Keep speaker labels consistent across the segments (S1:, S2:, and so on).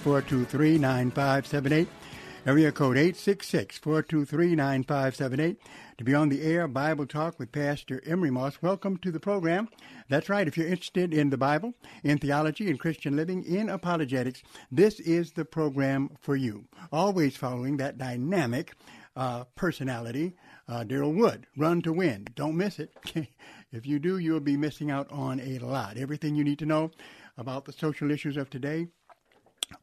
S1: 423 9578. Area code 866 423 9578. To be on the air, Bible Talk with Pastor Emery Moss. Welcome to the program. That's right. If you're interested in the Bible, in theology, in Christian living, in apologetics, this is the program for you. Always following that dynamic uh, personality, uh, Daryl Wood. Run to win. Don't miss it. if you do, you'll be missing out on a lot. Everything you need to know about the social issues of today,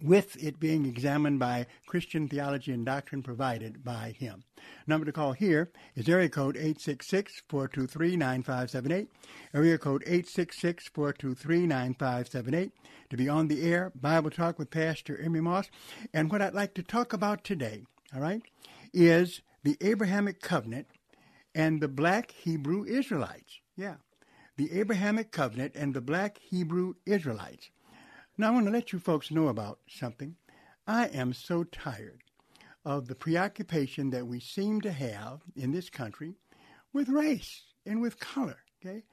S1: with it being examined by Christian theology and doctrine provided by him. Number to call here is area code 866-423-9578, area code 866-423-9578 to be on the air, Bible Talk with Pastor Emery Moss. And what I'd like to talk about today, all right, is the Abrahamic covenant and the black Hebrew Israelites. Yeah, the Abrahamic covenant and the black Hebrew Israelites. Now, I want to let you folks know about something. I am so tired of the preoccupation that we seem to have in this country with race and with color. Okay.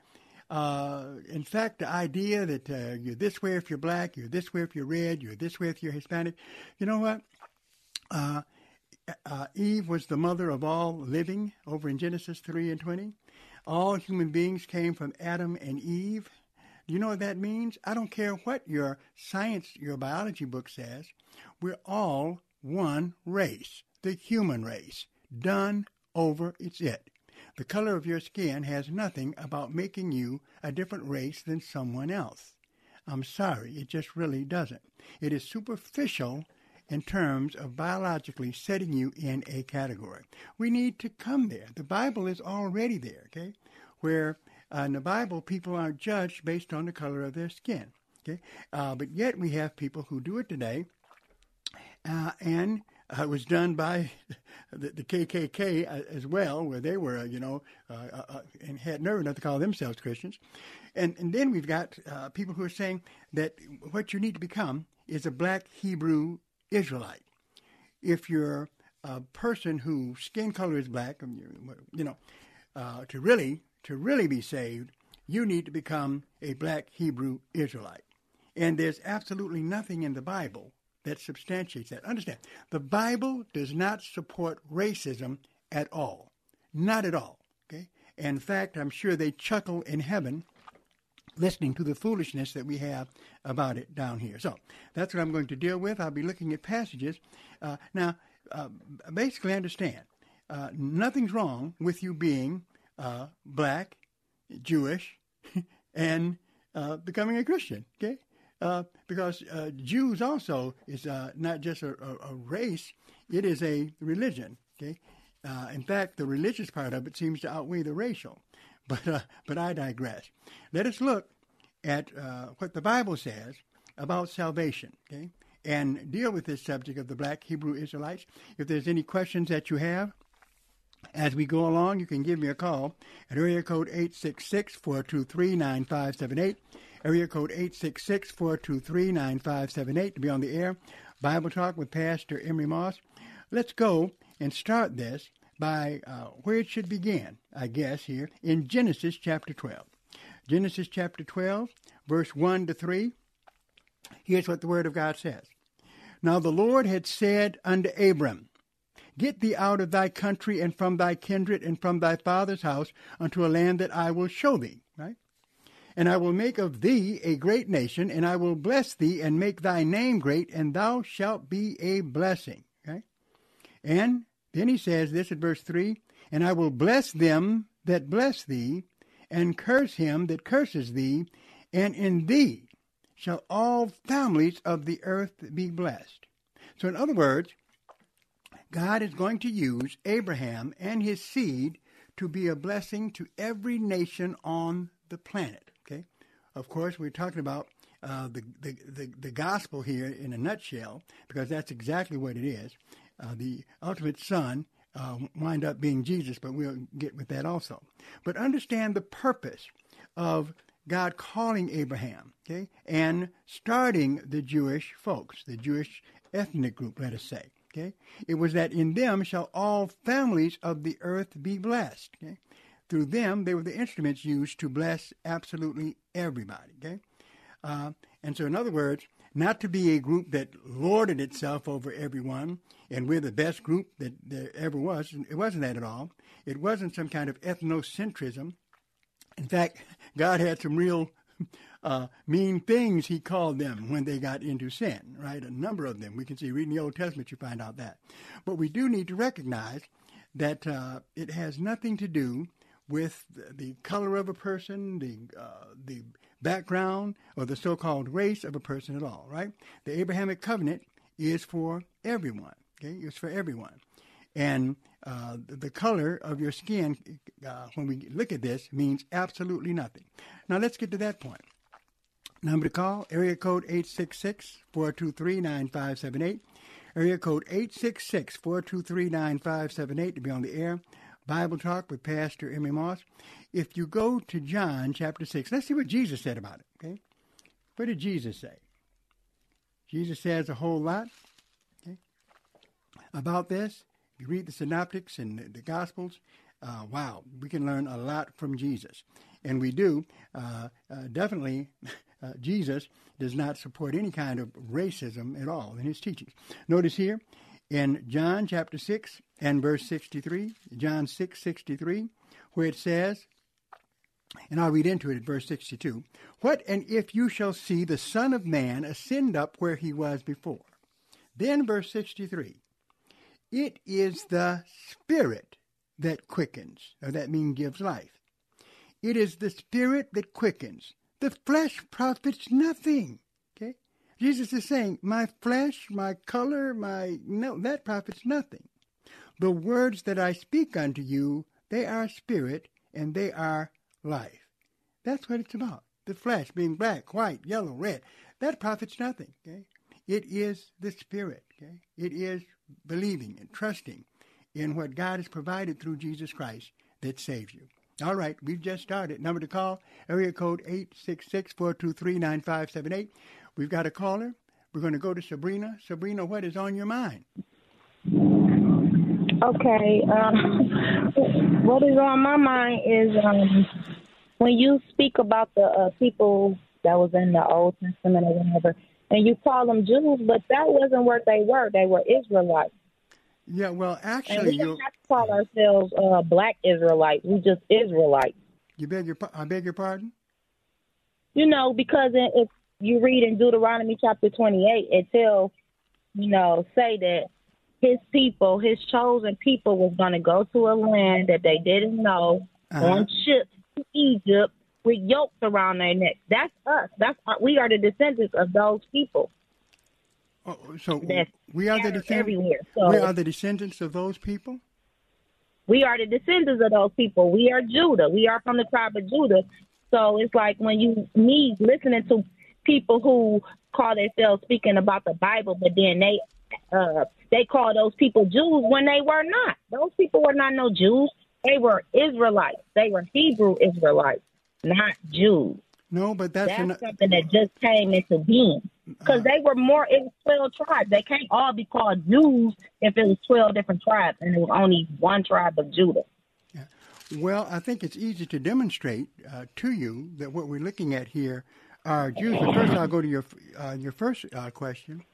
S1: Uh, in fact, the idea that uh, you're this way if you're black, you're this way if you're red, you're this way if you're Hispanic. You know what? Uh, uh Eve was the mother of all living over in Genesis 3 and 20. All human beings came from Adam and Eve. You know what that means? I don't care what your science, your biology book says. We're all one race, the human race. Done over, it's it. The color of your skin has nothing about making you a different race than someone else. I'm sorry, it just really doesn't. It is superficial in terms of biologically setting you in a category. We need to come there. The Bible is already there, okay? Where uh, in the Bible, people aren't judged based on the color of their skin. Okay, uh, but yet we have people who do it today, uh, and uh, it was done by the, the KKK uh, as well, where they were, uh, you know, and had nerve enough to call themselves Christians. And and then we've got people who are saying that what you need to become is a black Hebrew Israelite. If you're a person whose skin color is black, you know, to really to really be saved, you need to become a black Hebrew Israelite. And there's absolutely nothing in the Bible that substantiates that. Understand, the Bible does not support racism at all. Not at all. Okay? In fact, I'm sure they chuckle in heaven listening to the foolishness that we have about it down here. So that's what I'm going to deal with. I'll be looking at passages. Uh, now, uh, basically, understand uh, nothing's wrong with you being uh, black, Jewish, and uh, becoming a Christian. Okay, uh, because uh, Jews also is uh, not just a, a, a, race; it is a religion. Okay, uh, in fact, the religious part of it seems to outweigh the racial. But but I digress. Let us look at what the Bible says about salvation. Okay. And deal with this subject of the black Hebrew Israelites. If there's any questions that you have, as we go along, you can give me a call at area code 866 423 9578. area code 866-423-9578 to be on the air. Bible Talk with Pastor Emery Moss. Let's go and start this by uh, where it should begin, I guess, here in Genesis chapter 12. Genesis chapter 12, verse 1 to 3. Here's what the Word of God says. Now the Lord had said unto Abram, Get thee out of thy country and from thy kindred and from thy father's house unto a land that I will show thee. Right? And I will make of thee a great nation, and I will bless thee and make thy name great, and thou shalt be a blessing. Okay? And then he says this at verse 3 And I will bless them that bless thee, and curse him that curses thee, and in thee shall all families of the earth be blessed. So, in other words, God is going to use Abraham and his seed to be a blessing to every nation on the planet. Okay, of course, we're talking about uh, the, the, the the gospel here in a nutshell because that's exactly what it is. Uh, the ultimate son uh, wind up being Jesus, but we'll get with that also. But understand the purpose of God calling Abraham, okay, and starting the Jewish folks, the Jewish ethnic group, let us say. Okay? It was that in them shall all families of the earth be blessed. Okay? Through them, they were the instruments used to bless absolutely everybody. Okay? Uh, and so, in other words, not to be a group that lorded itself over everyone, and we're the best group that there ever was. It wasn't that at all. It wasn't some kind of ethnocentrism. In fact, God had some real uh, mean things he called them when they got into sin, right? A number of them. We can see, reading the Old Testament, you find out that. But we do need to recognize that uh, it has nothing to do with the color of a person, the, uh, the background, or the so called race of a person at all, right? The Abrahamic covenant is for everyone, okay? It's for everyone. And uh, the color of your skin, uh, when we look at this, means absolutely nothing. Now let's get to that point. Number to call, area code 866-423-9578. Area code 866-423-9578 to be on the air. Bible Talk with Pastor Emery Moss. If you go to John chapter 6, let's see what Jesus said about it, okay? What did Jesus say? Jesus says a whole lot okay, about this. If you read the synoptics and the, the Gospels, uh, wow, we can learn a lot from Jesus. And we do. Uh, uh, definitely, uh, Jesus does not support any kind of racism at all in his teachings. Notice here in John chapter 6 and verse 63, John 6 63, where it says, and I'll read into it at verse 62 What and if you shall see the Son of Man ascend up where he was before? Then, verse 63 It is the Spirit that quickens, or that means gives life. It is the Spirit that quickens. The flesh profits nothing. Okay? Jesus is saying, My flesh, my color, my no, that profits nothing. The words that I speak unto you, they are spirit and they are life. That's what it's about. The flesh being black, white, yellow, red, that profits nothing. Okay? It is the spirit. Okay? It is believing and trusting in what God has provided through Jesus Christ that saves you. All right, we've just started. Number to call, area code 866-423-9578. We've got a caller. We're going to go to Sabrina. Sabrina, what is on your mind?
S2: Okay. Um, what is on my mind is um, when you speak about the uh, people that was in the Old Testament or whatever, and you call them Jews, but that wasn't what they were. They were Israelites.
S1: Yeah, well, actually,
S2: and we
S1: you
S2: don't have to call ourselves uh, Black Israelites. We just Israelites.
S1: You beg your I beg your pardon.
S2: You know, because if you read in Deuteronomy chapter twenty-eight, it tells, you know, say that his people, his chosen people, was going to go to a land that they didn't know
S1: Uh-huh.
S2: on ships to Egypt with yokes around their necks. That's us. That's our, we are the descendants of those people.
S1: Oh, so
S2: That's
S1: we are the descendants.
S2: So
S1: we are the descendants of those people.
S2: we are the descendants of those people. We are Judah. We are from the tribe of Judah. So it's like when you me listening to people who call themselves speaking about the Bible, but then they uh they call those people Jews when they were not. Those people were not no Jews. They were Israelites. They were Hebrew Israelites, not Jews.
S1: No, but that's,
S2: That's
S1: an,
S2: something that just came into being. Because they were more, it was 12 tribes. They can't all be called Jews if it was 12 different tribes and it was only one tribe of Judah.
S1: Well, I think it's easy to demonstrate uh, to you that what we're looking at here are Jews. But first, I'll go to your uh, your first uh, question,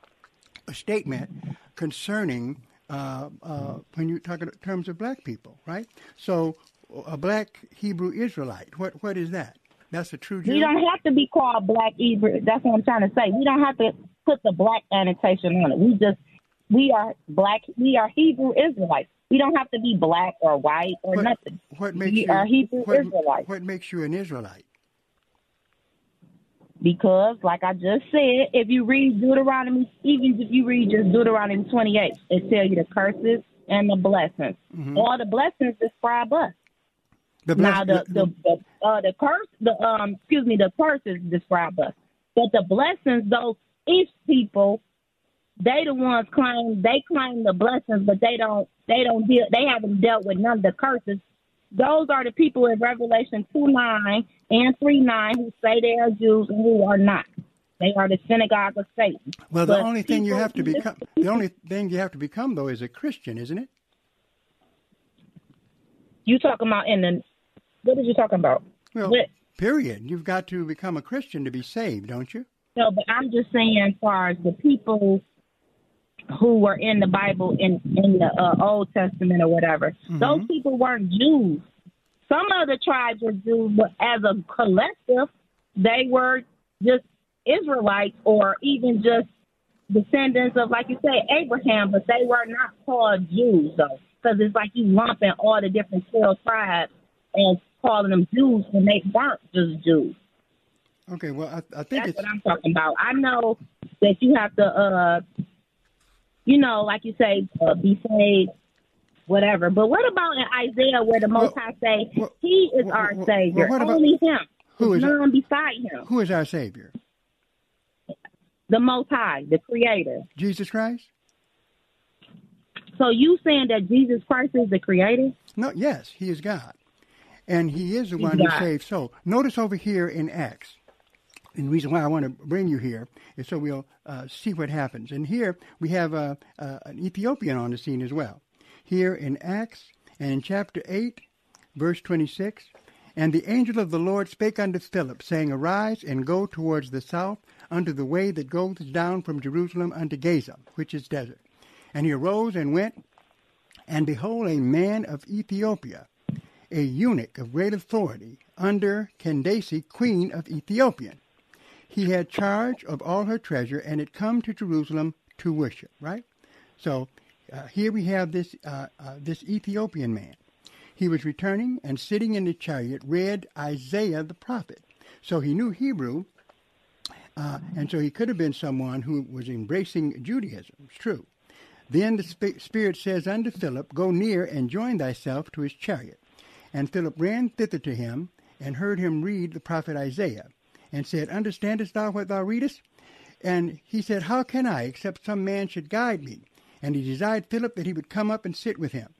S1: a statement concerning uh, uh, when you talk in terms of black people, right? So, a black Hebrew Israelite, what what is that? That's a true Jew.
S2: We don't have to be called black Hebrew. That's what I'm trying to say. We don't have to put the black annotation on it. We just, we are black, we are Hebrew Israelites. We don't have to be black or white or
S1: what,
S2: nothing.
S1: What makes
S2: we
S1: you
S2: are Hebrew
S1: what,
S2: Israelites.
S1: What makes you an Israelite?
S2: Because, like I just said, if you read Deuteronomy, even if you read just Deuteronomy 28, it tells you the curses and the blessings.
S1: Mm-hmm.
S2: All the blessings describe us.
S1: The
S2: now the the the, uh, the curse the um excuse me the curses describe us, but the blessings those each people they the ones claim they claim the blessings, but they don't they don't deal they haven't dealt with none of the curses. Those are the people in Revelation two nine and three nine who say they are Jews and who are not. They are the synagogue of Satan.
S1: Well, the
S2: But
S1: only thing you have to become the only thing you have to become though is a Christian, isn't it?
S2: You talking about in the what are you talking about?
S1: Well,
S2: What-
S1: period. You've got to become a Christian to be saved, don't you?
S2: No, but I'm just saying, as far as the people who were in the Bible in in the uh, Old Testament or whatever, those people weren't Jews. Some of the tribes were Jews, but as a collective, they were just Israelites or even just descendants of, like you say, Abraham. But they were not called Jews, though, because it's like you lumping all the different twelve tribes and calling them Jews when they weren't just Jews.
S1: Okay. Well, I, I think
S2: That's what I'm talking about. I know that you have to, uh, you know, like you say, uh, be saved, whatever. But what about in Isaiah, where the Most High say
S1: well,
S2: He is
S1: well,
S2: our
S1: well,
S2: Savior,
S1: well,
S2: only Him,
S1: Who is
S2: none beside Him,
S1: who is our Savior?
S2: the Most High, the Creator.
S1: Jesus Christ?
S2: So you saying that Jesus Christ is the Creator?
S1: No. Yes, He is God, and He is the one who
S2: God.
S1: saves. So notice over here in Acts. And the reason why I want to bring you here is so we'll uh, see what happens. And here we have uh, uh, an Ethiopian on the scene as well. Here in Acts and in chapter 8, verse 26, And the angel of the Lord spake unto Philip, saying, Arise and go towards the south unto the way that goeth down from Jerusalem unto Gaza, which is desert. And he arose and went, and behold, a man of Ethiopia, a eunuch of great authority, under Candace, queen of Ethiopia. He had charge of all her treasure, and had come to Jerusalem to worship. Right. So uh, here we have this uh, uh, this Ethiopian man. He was returning and sitting in the chariot read Isaiah the prophet. So he knew Hebrew, uh, and so he could have been someone who was embracing Judaism. It's true. Then the sp- Spirit says unto Philip, Go near and join thyself to his chariot. And Philip ran thither to him, and heard him read the prophet Isaiah, and said, Understandest thou what thou readest? And he said, How can I, except some man should guide me? And he desired Philip that he would come up and sit with him.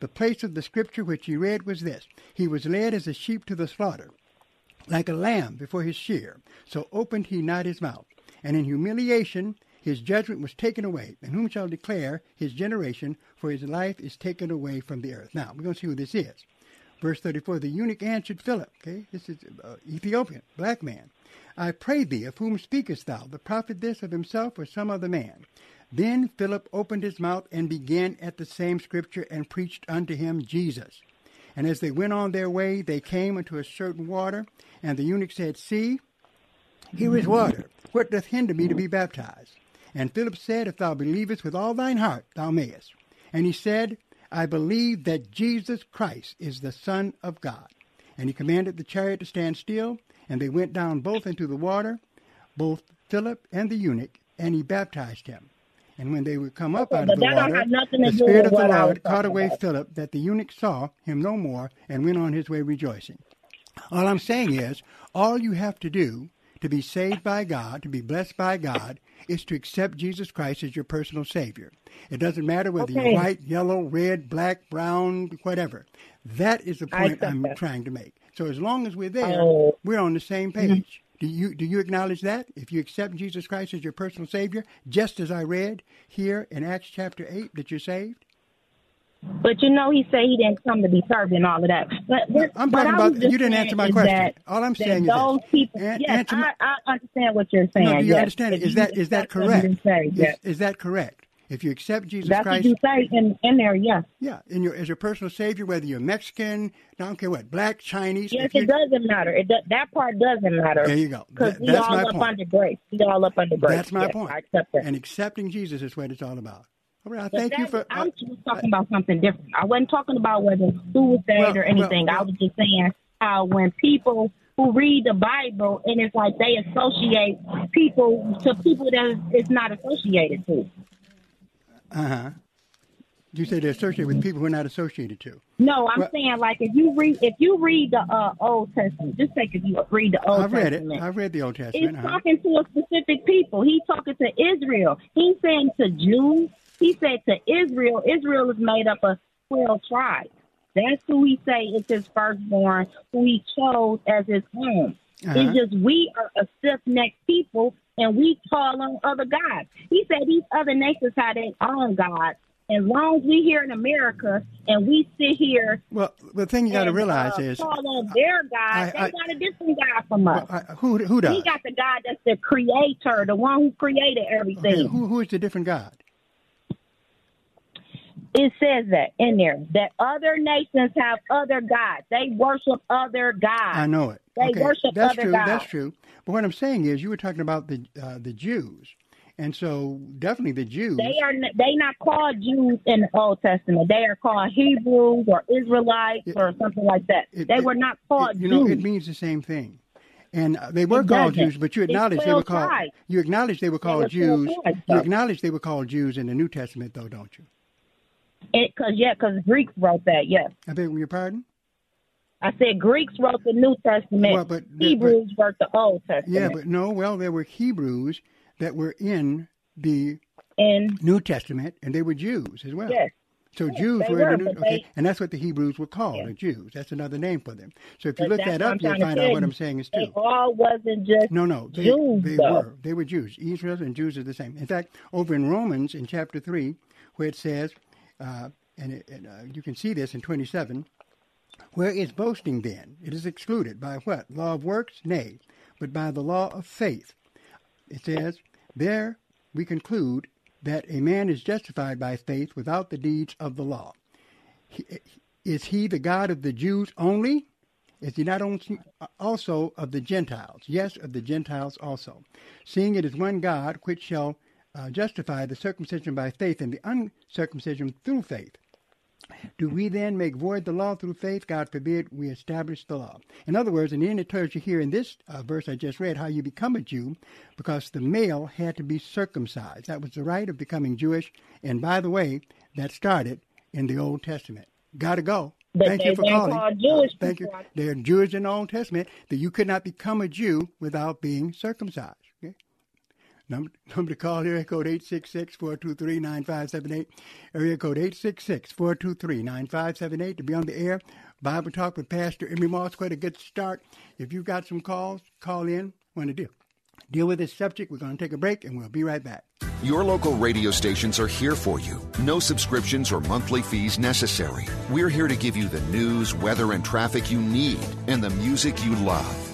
S1: The place of the scripture which he read was this He was led as a sheep to the slaughter, like a lamb before his shear. So opened he not his mouth. And in humiliation his judgment was taken away. And whom shall declare his generation? For his life is taken away from the earth. Now, we're going to see who this is. Verse 34 The eunuch answered Philip, okay, this is uh, Ethiopian, black man. I pray thee, of whom speakest thou, the prophet this of himself or some other man? Then Philip opened his mouth and began at the same scripture and preached unto him Jesus. And as they went on their way, they came unto a certain water, and the eunuch said, See, here is water. What doth hinder me to be baptized? And Philip said, If thou believest with all thine heart, thou mayest. And he said, I believe that Jesus Christ is the Son of God. And he commanded the chariot to stand still, and they went down both into the water, both Philip and the eunuch, and he baptized him. And when they would come up
S2: Okay,
S1: out of the water,
S2: have nothing to
S1: the Spirit of the Lord caught away
S2: about.
S1: Philip, that the eunuch saw him no more, and went on his way rejoicing. All I'm saying is, all you have to do to be saved by God, to be blessed by God, is to accept Jesus Christ as your personal Savior. It doesn't matter whether
S2: Okay.
S1: you're white, yellow, red, black, brown, whatever. That is the point I'm
S2: that.
S1: trying to make. So as long as we're there,
S2: Oh.
S1: we're on the same mm-hmm. page. Do you do you acknowledge that? If you accept Jesus Christ as your personal Savior, just as I read here in Acts chapter eight, that you're saved.
S2: But you know, he said he didn't come to be served and all of that. But, but
S1: I'm talking about. You didn't answer my question.
S2: That,
S1: all I'm saying
S2: those
S1: is this.
S2: people.
S1: An-
S2: yes,
S1: answer my-
S2: I, I understand what you're saying.
S1: No, you
S2: yes.
S1: understand?
S2: If
S1: Is that is that correct?
S2: say, yes.
S1: is that correct? If you accept Jesus
S2: That's
S1: Christ,
S2: what you say in, in there, yes.
S1: yeah, in your as your personal Savior, whether you're Mexican, I don't care what, black, Chinese.
S2: Yes, it doesn't matter. It do, that part doesn't matter.
S1: There you go.
S2: Because
S1: That-
S2: we all up
S1: point.
S2: under grace. We all up under grace.
S1: That's my
S2: Yes,
S1: point.
S2: I accept that.
S1: And accepting Jesus is what it's all about. All right,
S2: But
S1: thank you
S2: that-
S1: for.
S2: I'm
S1: uh,
S2: just talking about something different. I wasn't talking about whether who was saved
S1: Well,
S2: or anything.
S1: well,
S2: I was just saying how when people who read the Bible and it's like they associate people to people that it's not associated to.
S1: Uh huh. You say they're associated with people who are not associated to.
S2: No, I'm
S1: Well-
S2: saying like if you read if you read the uh, Old Testament, just take if you read the Old Testament.
S1: I've read it. I've read the Old
S2: He's
S1: Testament. uh-huh.
S2: talking to a specific people. He's talking to Israel. He's saying to Jews. He said to Israel. Israel is made up of twelve tribes. That's who he say is his firstborn, who he chose as his own.
S1: Uh-huh.
S2: It's just we are a stiff necked people and we call on other gods. He said these other nations have their own gods. As long as we here in America and we sit here
S1: Well, the thing you got to realize
S2: uh,
S1: is
S2: call on their God,
S1: I-
S2: they got a different God from us.
S1: I, who who does?
S2: He got the God that's the creator, the one who created everything.
S1: Okay, who who is the different God?
S2: It says that in there that other nations have other gods. They worship other gods.
S1: I know it.
S2: They
S1: okay,
S2: worship
S1: that's
S2: other
S1: true.
S2: gods.
S1: That's true. But what I'm saying is, you were talking about the uh, the Jews, and so definitely the Jews.
S2: They are they not called Jews in the Old Testament. They are called Hebrews or Israelites or something like that.
S1: It-
S2: they
S1: it-
S2: were not called
S1: it- you know,
S2: Jews.
S1: it means the same thing. And uh, they were called. Jews, but you acknowledge they were called. You acknowledge they were called
S2: were
S1: Jews. You acknowledge they were called Jews in the New Testament, though, don't you?
S2: Because yeah, because Greeks wrote that. Yes,
S1: I beg your pardon.
S2: I said Greeks wrote the New Testament.
S1: Well, but- but-
S2: Hebrews wrote the Old Testament.
S1: Yeah, but no. Well, there were Hebrews that were in the
S2: and
S1: New Testament, and they were Jews as well.
S2: yes,
S1: So Jews
S2: they
S1: were, in
S2: were,
S1: the New,
S2: but
S1: okay,
S2: they-
S1: and that's what the Hebrews were called, the Jews. That's another name for them. So if you look that up, you'll find out what. I'm saying is
S2: they
S1: true.
S2: all wasn't just
S1: No, no, they,
S2: Jews.
S1: they
S2: though.
S1: were. They were Jews. Israel and Jews are the same. In fact, over in Romans, in chapter 3, where it says, uh, and, it, and uh, you can see this in 27, where is boasting then? It is excluded. By what? Law of works? Nay, but by the law of faith. It says, There we conclude that a man is justified by faith without the deeds of the law. He- Is he the God of the Jews only? Is he not only also of the Gentiles? Yes, of the Gentiles also. Seeing it is one God which shall uh, justify the circumcision by faith and the uncircumcision through faith. Do we then make void the law through faith? God forbid we establish the law. In other words, in the end, it tells you here in this uh, verse I just read how you become a Jew because the male had to be circumcised. That was the right of becoming Jewish. And by the way, that started in the Old Testament. Got to go.
S2: But
S1: Thank you for calling.
S2: Jewish
S1: Thank you. They're Jews in the Old Testament that you could not become a Jew without being circumcised. Number, number to call area code 866-423-9578. Area code 866-423-9578 to be on the air. Bible Talk with Pastor Emery Moss. Quite a good start. If you've got some calls, call in. Want to deal deal with this subject. We're going to take a break and we'll be right back.
S3: Your local radio stations are here for you. No subscriptions or monthly fees necessary. We're here to give you the news, weather, and traffic you need and the music you love.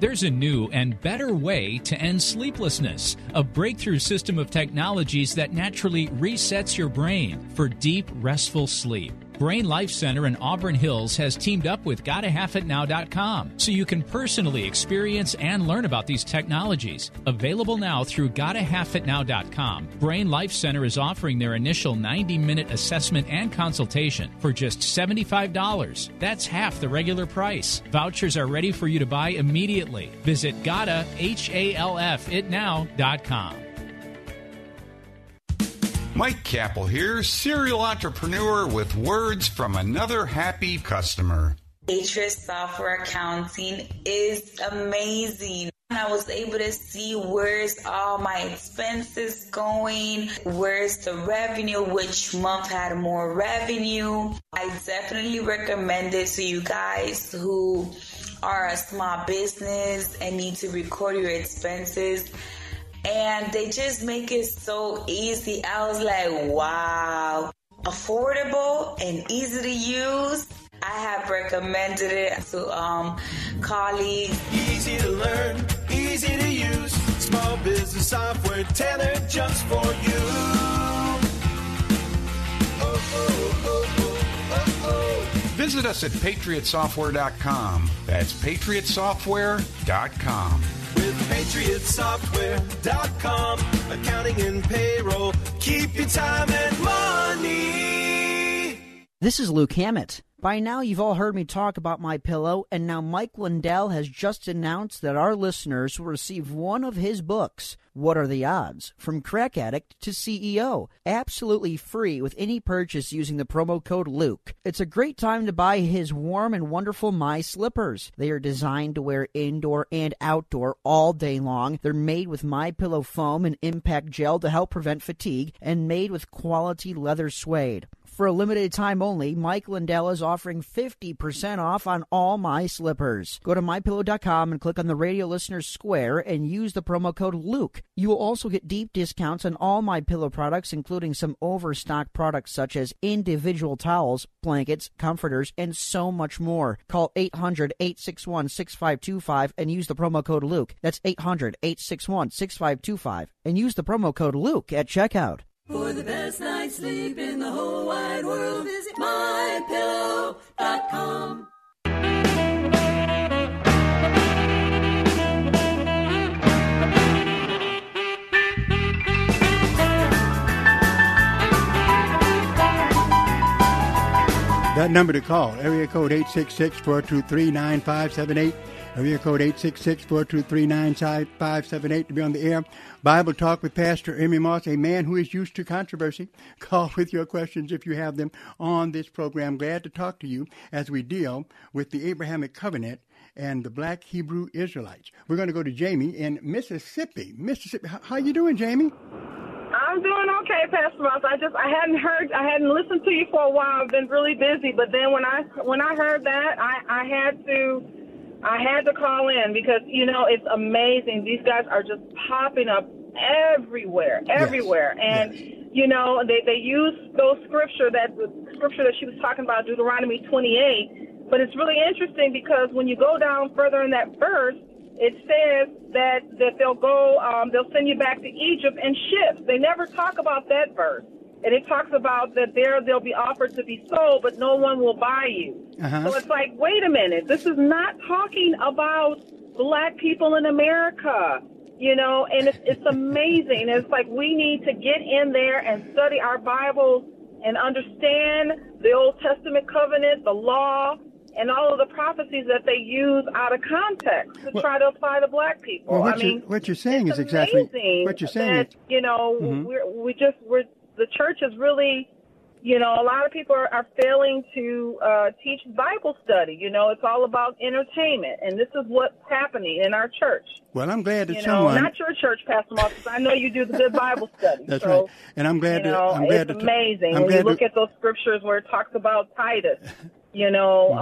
S4: There's a new and better way to end sleeplessness a breakthrough system of technologies that naturally resets your brain for deep, restful sleep. Brain Life Center in Auburn Hills has teamed up with GottaHalfItNow.com so you can personally experience and learn about these technologies. Available now through GottaHalfItNow.com, Brain Life Center is offering their initial 90 minute assessment and consultation for just $75. That's half the regular price. Vouchers are ready for you to buy immediately. Visit GottaHalfItNow.com.
S5: Mike Capel here, serial entrepreneur with words from another happy customer.
S6: Patriot Software Accounting is amazing. I was able to see where's all my expenses going, where's the revenue, which month had more revenue. I definitely recommend it to you guys who are a small business and need to record your expenses. And they just make it so easy. I was like, wow, affordable and easy to use. I have recommended it to um, colleagues.
S7: Easy to learn, easy to use. Small business software tailored just for you.
S5: Visit us at patriotsoftware.com. That's patriotsoftware.com.
S7: With patriotsoftware.com, accounting and payroll, keep your time and money.
S8: This is Luke Hammett. By now, you've all heard me talk about my pillow, and now Mike Lindell has just announced that our listeners will receive one of his books. What are the odds? From crack addict to CEO, absolutely free with any purchase using the promo code Luke. It's a great time to buy his warm and wonderful My Slippers. They are designed to wear indoor and outdoor all day long. They're made with My Pillow foam and impact gel to help prevent fatigue, and made with quality leather suede. For a limited time only, Mike Lindell is offering 50% off on all my slippers. Go to mypillow.com and click on the radio listeners square and use the promo code Luke. You will also get deep discounts on all my pillow products, including some overstock products such as individual towels, blankets, comforters, and so much more. Call 800 861 6525 and use the promo code Luke. That's 800 861 6525 and use the promo code Luke at checkout.
S9: For the best night's sleep in the whole wide world, visit mypillow.com.
S1: That number to call, area code 866-423-9578, area code 866-423-9578 to be on the air. Bible Talk with Pastor Emery Moss, a man who is used to controversy. Call with your questions if you have them on this program. Glad to talk to you as we deal with the Abrahamic Covenant and the black Hebrew Israelites. We're going to go to Jamie in Mississippi. Mississippi, how you doing, Jamie?
S10: I'm doing okay, Pastor Moss. I just I hadn't heard I hadn't listened to you for a while. I've been really busy, but then when I when I heard that, I I had to I had to call in because you know it's amazing. These guys are just popping up everywhere, everywhere, yes. and yes. you know they they use those scripture that the scripture that she was talking about, Deuteronomy 28. But it's really interesting because when you go down further in that verse, it says that that they'll go, um, they'll send you back to Egypt in ships. They never talk about that verse, and it talks about that there they'll be offered to be sold, but no one will buy you. Uh-huh. So it's like, wait a minute, this is not talking about black people in America. You know, and it's, it's amazing. It's like we need to get in there and study our Bibles and understand the Old Testament covenant, the law, and all of the prophecies that they use out of context to well, try to apply to black people.
S1: Well, what,
S10: I
S1: mean,
S10: you,
S1: what you're saying is exactly what you're saying.
S10: That,
S1: is,
S10: you know,
S1: mm-hmm.
S10: we're, we just we're the church is really, you know, a lot of people are, are failing to uh, teach Bible study. You know, it's all about entertainment, and this is what's happening in our church.
S1: Well, I'm glad that
S10: you
S1: someone
S10: know, not your church, Pastor Marcus. I know you do the good Bible study.
S1: That's
S10: so,
S1: right, and I'm glad.
S10: You know,
S1: to, I'm glad
S10: it's
S1: to,
S10: amazing
S1: I'm
S10: when
S1: glad
S10: you look
S1: to,
S10: at those scriptures where it talks about Titus. you know,
S1: Mm-hmm.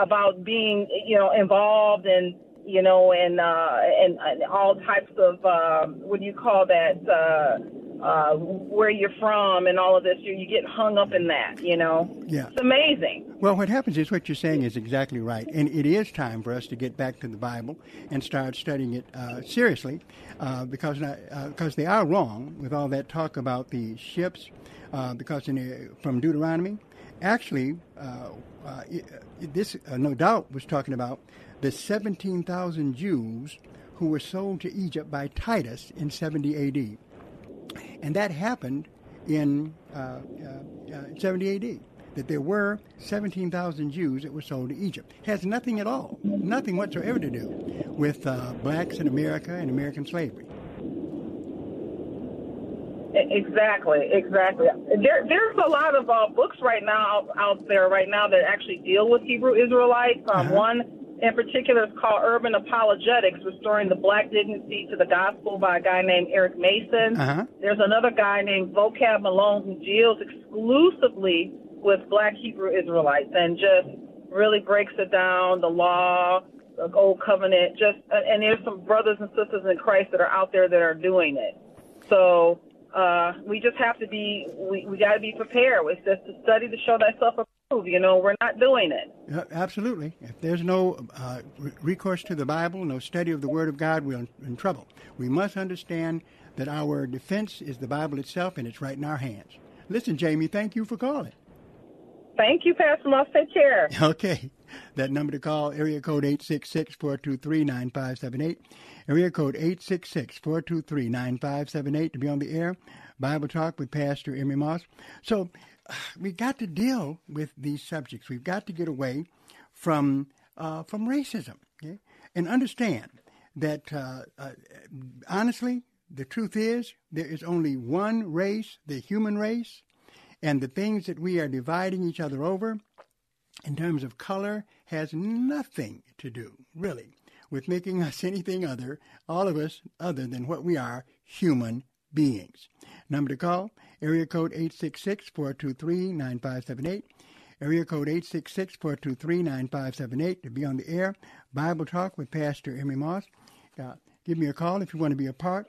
S10: uh, about being, you know, involved in, you know, and uh, and, and all types of um, what do you call that? Uh, uh, where you're from and all of this, you, you get hung up in that, you know.
S1: Yeah.
S10: It's amazing.
S1: Well, what happens is what you're saying is exactly right, and it is time for us to get back to the Bible and start studying it uh, seriously, uh, because uh, because they are wrong with all that talk about the ships, uh, because in the, from Deuteronomy, actually, uh, uh, this uh, no doubt was talking about the 17,000 Jews who were sold to Egypt by Titus in 70 A.D. And that happened in uh, 70 A.D. That there were 17,000 Jews that were sold to Egypt. Has nothing at all, nothing whatsoever to do with blacks in America and American slavery.
S10: Exactly, exactly. There, there's a lot of uh, books right now out there right now that actually deal with Hebrew Israelites. Um,
S1: Uh-huh.
S10: One in particular is called Urban Apologetics: Restoring the Black Dignity to the Gospel by a guy named Eric Mason.
S1: Uh-huh.
S10: There's another guy named Vocab Malone who deals exclusively with Black Hebrew Israelites and just really breaks it down, the law, the Old Covenant. Just and there's some brothers and sisters in Christ that are out there that are doing it. So uh, we just have to be we, we got to be prepared. It's just to study to show thyself. You know, we're not doing it.
S1: Absolutely. If there's no uh, recourse to the Bible, no study of the Word of God, we're in, trouble. We must understand that our defense is the Bible itself, and it's right in our hands. Listen, Jamie, thank you for calling.
S10: Thank you, Pastor Moss. Take care.
S1: Okay. That number to call, area code 866-423-9578. Area code 866-423-9578 to be on the air. Bible Talk with Pastor Emery Moss. So we got to deal with these subjects. We've got to get away from uh, from racism okay? and understand that uh, uh, honestly, the truth is there is only one race, the human race, and the things that we are dividing each other over in terms of color has nothing to do, really, with making us anything other, all of us, other than what we are, human beings. Number to call, area code 866-423-9578. Area code 866-423-9578 to be on the air. Bible Talk with Pastor Emery Moss. Uh, give me a call if you want to be a part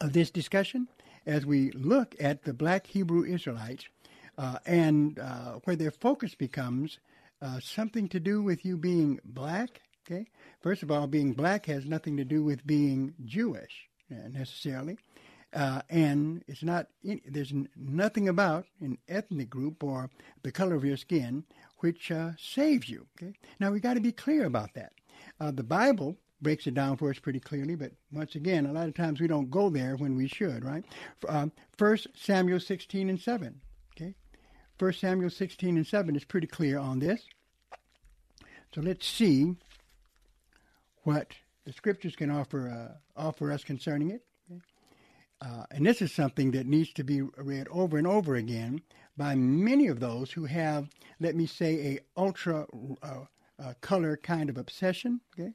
S1: of this discussion as we look at the black Hebrew Israelites uh, and uh, where their focus becomes uh, something to do with you being black. Okay, first of all, being black has nothing to do with being Jewish uh, necessarily, uh, and it's not. There's nothing about an ethnic group or the color of your skin which uh, saves you. Okay, now we got to be clear about that. Uh, the Bible breaks it down for us pretty clearly, but once again, a lot of times we don't go there when we should, right? Um, First Samuel 16 and 7. Okay, First Samuel 16 and 7 is pretty clear on this. So let's see what the scriptures can offer uh, offer us concerning it. Uh, and this is something that needs to be read over and over again by many of those who have, let me say, a ultra uh, uh, color kind of obsession. Okay,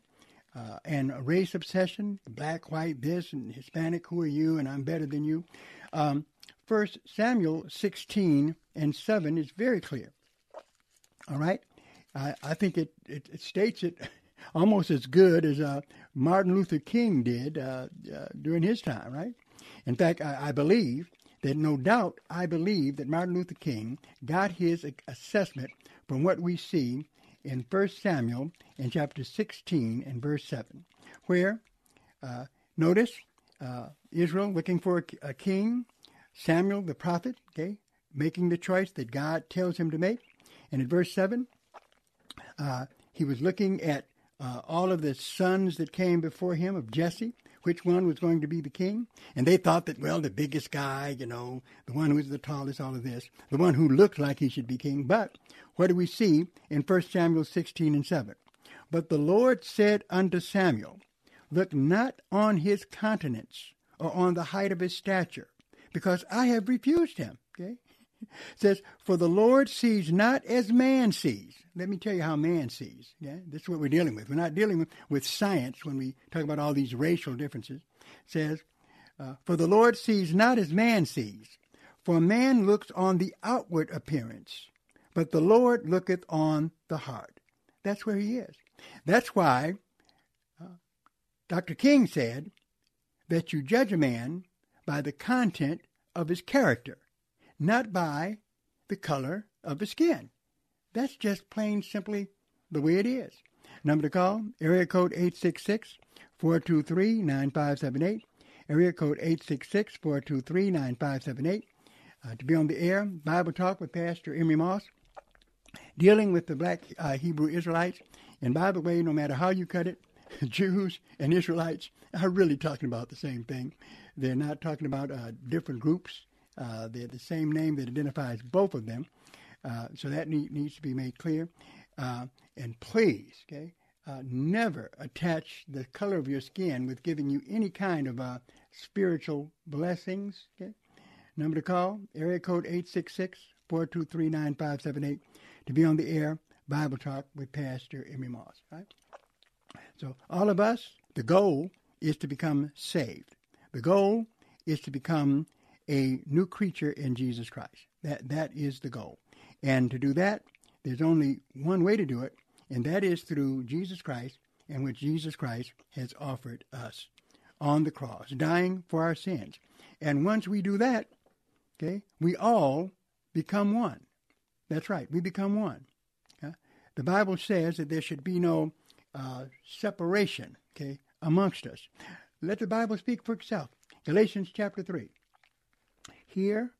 S1: uh, and race obsession, black, white, this, and Hispanic, who are you, and I'm better than you. Um, First Samuel 16 and 7 is very clear. All right? I, I think it, it, it states it almost as good as uh, Martin Luther King did uh, uh, during his time, right? In fact, I, I believe that no doubt, I believe that Martin Luther King got his assessment from what we see in 1 Samuel in chapter 16 and verse 7, where, uh, notice, uh, Israel looking for a, a, king, Samuel the prophet, okay, making the choice that God tells him to make. And in verse 7, uh, he was looking at uh, all of the sons that came before him of Jesse, which one was going to be the king. And they thought that, well, the biggest guy, you know, the one who was the tallest, all of this, the one who looked like he should be king. But what do we see in 1 Samuel 16 and 7? But the Lord said unto Samuel, Look not on his countenance or on the height of his stature, because I have refused him. Okay? Says, For the Lord sees not as man sees. Let me tell you how man sees. Yeah? This is what we're dealing with. We're not dealing with, with science when we talk about all these racial differences. It says, uh, For the Lord sees not as man sees. For man looks on the outward appearance, but the Lord looketh on the heart. That's where he is. That's why uh, Dr. King said that you judge a man by the content of his character, not by the color of the skin. That's just plain simply the way it is. Number to call, area code 866 423 9578. Area code 866 423 9578. Uh, to be on the air, Bible Talk with Pastor Emery Moss, dealing with the black uh, Hebrew Israelites. And by the way, no matter how you cut it, Jews and Israelites are really talking about the same thing. They're not talking about uh, different groups. Uh, they're the same name that identifies both of them. Uh, so that need, needs to be made clear. Uh, and please, okay, uh, never attach the color of your skin with giving you any kind of uh, spiritual blessings. Okay, Number to call, area code 866-423-9578 to be on the air, Bible Talk with Pastor Emery Moss, right? So all of us, the goal is to become saved. The goal is to become a new creature in Jesus Christ. That that is the goal. And to do that, there's only one way to do it, and that is through Jesus Christ and what Jesus Christ has offered us on the cross, dying for our sins. And once we do that, okay, we all become one. That's right, we become one. The Bible says that there should be no uh, separation, okay, amongst us. Let the Bible speak for itself. Galatians chapter 3. Here,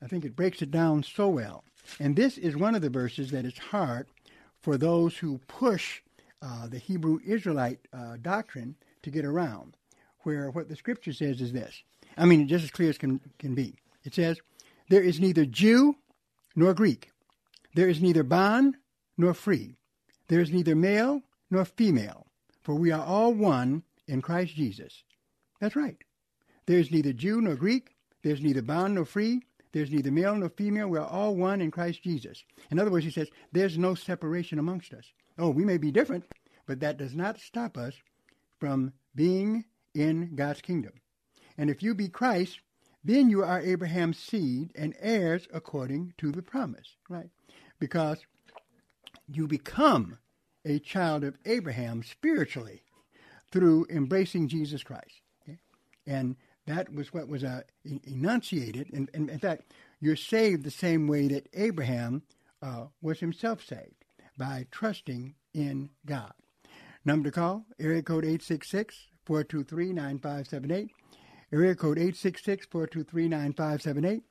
S1: I think it breaks it down so well. And this is one of the verses that is hard for those who push uh, the Hebrew Israelite uh, doctrine to get around, where what the scripture says is this. I mean, just as clear as can, can be. It says, There is neither Jew nor Greek. There is neither bond nor free. There is neither male nor female, for we are all one in Christ Jesus. That's right. There is neither Jew nor Greek. There's neither bond nor free. There's neither male nor female. We're all one in Christ Jesus. In other words, he says, there's no separation amongst us. Oh, we may be different, but that does not stop us from being in God's kingdom. And if you be Christ, then you are Abraham's seed and heirs according to the promise, right? Because you become a child of Abraham spiritually through embracing Jesus Christ. Okay? And that was what was uh, enunciated. And, and, in fact, you're saved the same way that Abraham uh, was himself saved, by trusting in God. Number to call, area code 866-423-9578. Area code 866-423-9578.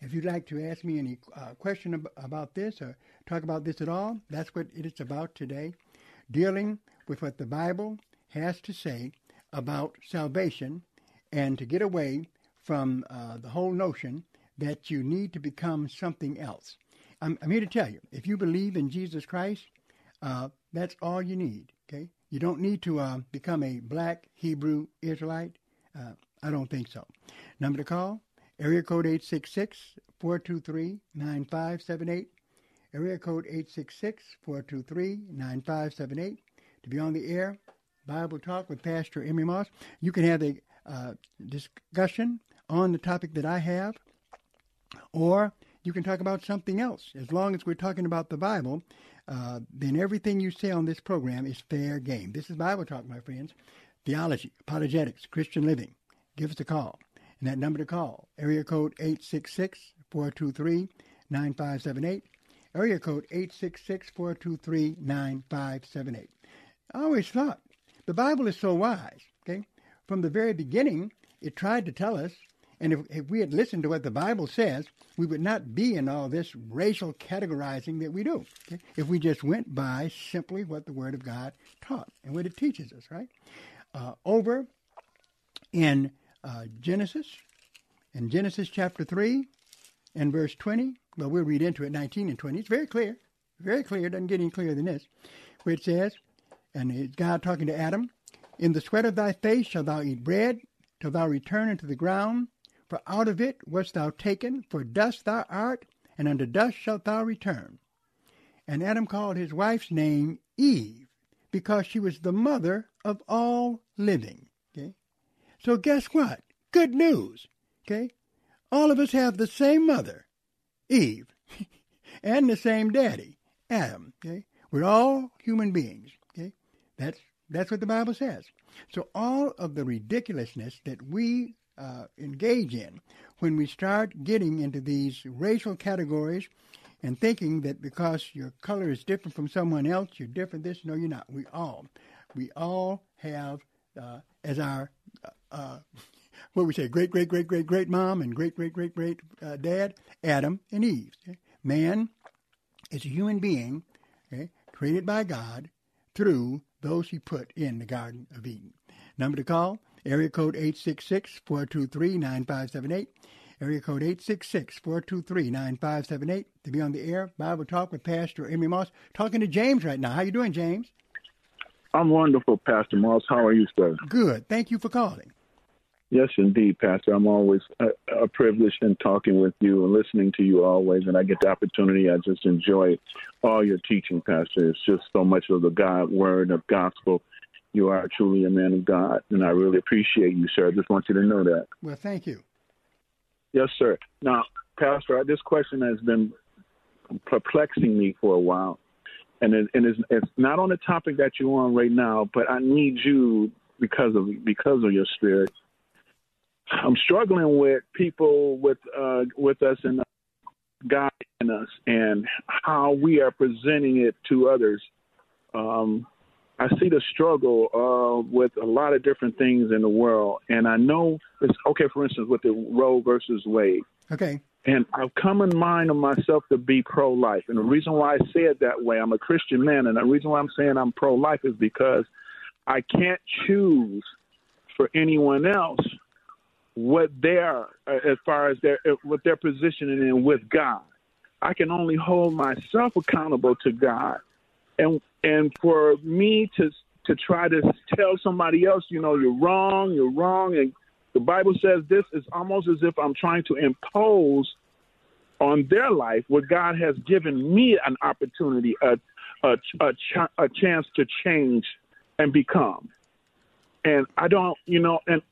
S1: If you'd like to ask me any uh, question ab- about this or talk about this at all, that's what it is about today. Dealing with what the Bible has to say about salvation and to get away from uh, the whole notion that you need to become something else. I'm, I'm here to tell you, if you believe in Jesus Christ, uh, that's all you need. Okay, you don't need to uh, become a black Hebrew Israelite. Uh, I don't think so. Number to call: area code 866-423-9578. Area code 866-423-9578. To be on the air, Bible Talk with Pastor Emery Moss. You can have a uh, discussion on the topic that I have, or you can talk about something else. As long as we're talking about the Bible, uh, then everything you say on this program is fair game. This is Bible Talk, my friends. Theology, apologetics, Christian living. Give us a call. And that number to call, area code 866-423-9578. Area code 866-423-9578. I always thought the Bible is so wise? From the very beginning, it tried to tell us, and if, if we had listened to what the Bible says, we would not be in all this racial categorizing that we do. Okay? If we just went by simply what the Word of God taught and what it teaches us, right? Uh, over in uh, Genesis, in Genesis chapter 3 and verse 20, well, we'll read into it 19 and 20. It's very clear, very clear, it doesn't get any clearer than this, where it says, and it's God talking to Adam, In the sweat of thy face shalt thou eat bread, till thou return into the ground, for out of it wast thou taken, for dust thou art, and unto dust shalt thou return. And Adam called his wife's name Eve, because she was the mother of all living. Okay? So guess what? Good news. Okay? All of us have the same mother, Eve, and the same daddy, Adam. Okay? We're all human beings. Okay? That's that's what the Bible says. So all of the ridiculousness that we uh, engage in when we start getting into these racial categories and thinking that because your color is different from someone else, you're different. This, no, you're not. We all, we all have uh, as our uh, uh what we say, great, great, great, great, great mom and great, great, great, great uh, dad, Adam and Eve. Man is a human being, okay, created by God through those he put in the Garden of Eden. Number to call, area code 866-423-9578. Area code 866-423-9578 to be on the air. Bible Talk with Pastor Emery Moss. Talking to James right now. How you doing, James?
S11: I'm wonderful, Pastor Moss. How are you, sir?
S1: Good. Thank you for calling.
S11: Yes, indeed, Pastor. I'm always uh, a, a privileged in talking with you and listening to you always, and I get the opportunity. I just enjoy all your teaching, Pastor. It's just so much of the God word of gospel. You are truly a man of God, and I really appreciate you, sir. I just want you to know that.
S1: Well, thank you.
S11: Yes, sir. Now, Pastor, this question has been perplexing me for a while, and it, and it's, it's not on the topic that you're on right now, but I need you because of because of your spirit I'm struggling with people with uh, with us and God in us and how we are presenting it to others. Um, I see the struggle uh, with a lot of different things in the world, and I know it's okay. For instance, with the Roe versus Wade.
S1: Okay.
S11: And I've come in mind of myself to be pro-life, and the reason why I say it that way, I'm a Christian man, and the reason why I'm saying I'm pro-life is because I can't choose for anyone else what they're uh, as far as their uh, what they're positioning in with God. I can only hold myself accountable to God, and and for me to to try to tell somebody else, you know, you're wrong, you're wrong, and the Bible says this is almost as if I'm trying to impose on their life what God has given me an opportunity, a a a, ch- a chance to change and become. And I don't, you know, and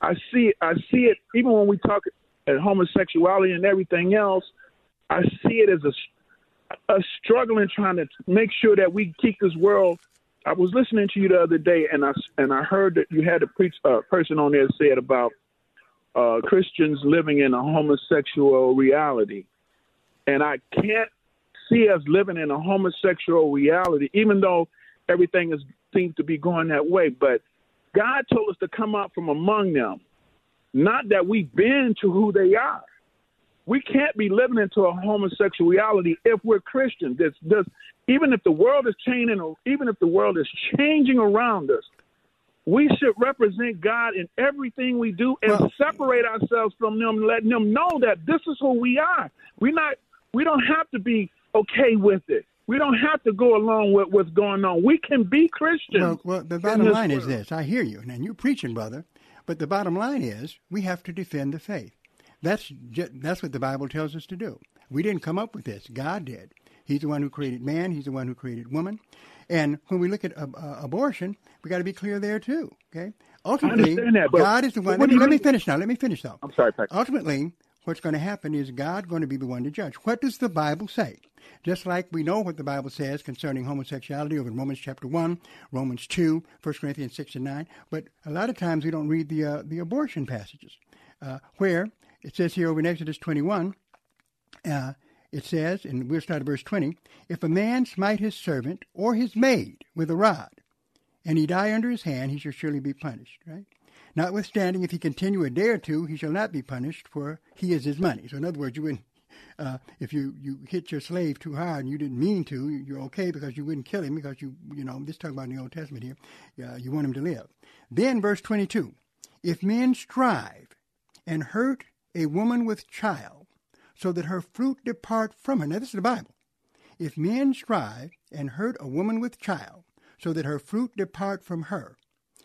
S11: I see I see it even when we talk at homosexuality and everything else. I see it as a, a struggling trying to make sure that we keep this world. I was listening to you the other day, and I and I heard that you had a preach, uh, person on there said about uh, Christians living in a homosexual reality, and I can't see us living in a homosexual reality, even though everything is seems to be going that way. But God told us to come out from among them, not that we bend to who they are. We can't be living into a homosexual reality if we're Christians. This, this, even if the world is changing, even if the world is changing around us, we should represent God in everything we do and well, separate ourselves from them, letting them know that this is who we are. We not, we don't have to be okay with it. We don't have to go along with what's going on. We can be Christians.
S1: Well, well the bottom line world. is this. I hear you, and you're preaching, brother. But the bottom line is we have to defend the faith. That's that's what the Bible tells us to do. We didn't come up with this. God did. He's the one who created man. He's the one who created woman. And when we look at uh, uh, abortion, we got to be clear there too. Okay. Ultimately,
S11: that,
S1: God is the one. Let me, let me finish now. Let me finish though.
S11: I'm sorry, Pat.
S1: Ultimately, what's going to happen is God going to be the one to judge. What does the Bible say? Just like we know what the Bible says concerning homosexuality over in Romans chapter 1, Romans 2, 1 Corinthians 6 and 9, but a lot of times we don't read the, uh, the abortion passages, uh, where it says here over in Exodus 21, uh, it says, and we'll start at verse 20, if a man smite his servant or his maid with a rod, and he die under his hand, he shall surely be punished, right? Notwithstanding, if he continue a day or two, he shall not be punished, for he is his money. So, in other words, you wouldn't uh, if you, you hit your slave too hard and you didn't mean to, you're okay because you wouldn't kill him because you, you know, this talking about the Old Testament here, uh, you want him to live. Then verse 22, if men strive and hurt a woman with child so that her fruit depart from her. Now this is the Bible. If men strive and hurt a woman with child so that her fruit depart from her,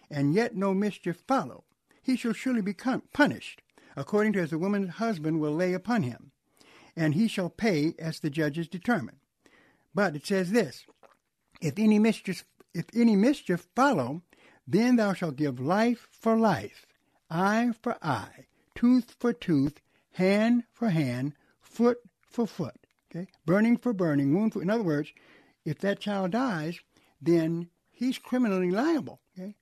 S1: and yet no mischief follow, he shall surely be punished, according to as the woman's husband will lay upon him and he shall pay as the judges determine. But it says this if any mischief if any mischief follow, then thou shalt give life for life, eye for eye, tooth for tooth, hand for hand, foot for foot. Okay? Burning for burning, wound for in other words, if that child dies, then he's criminally liable. Okay?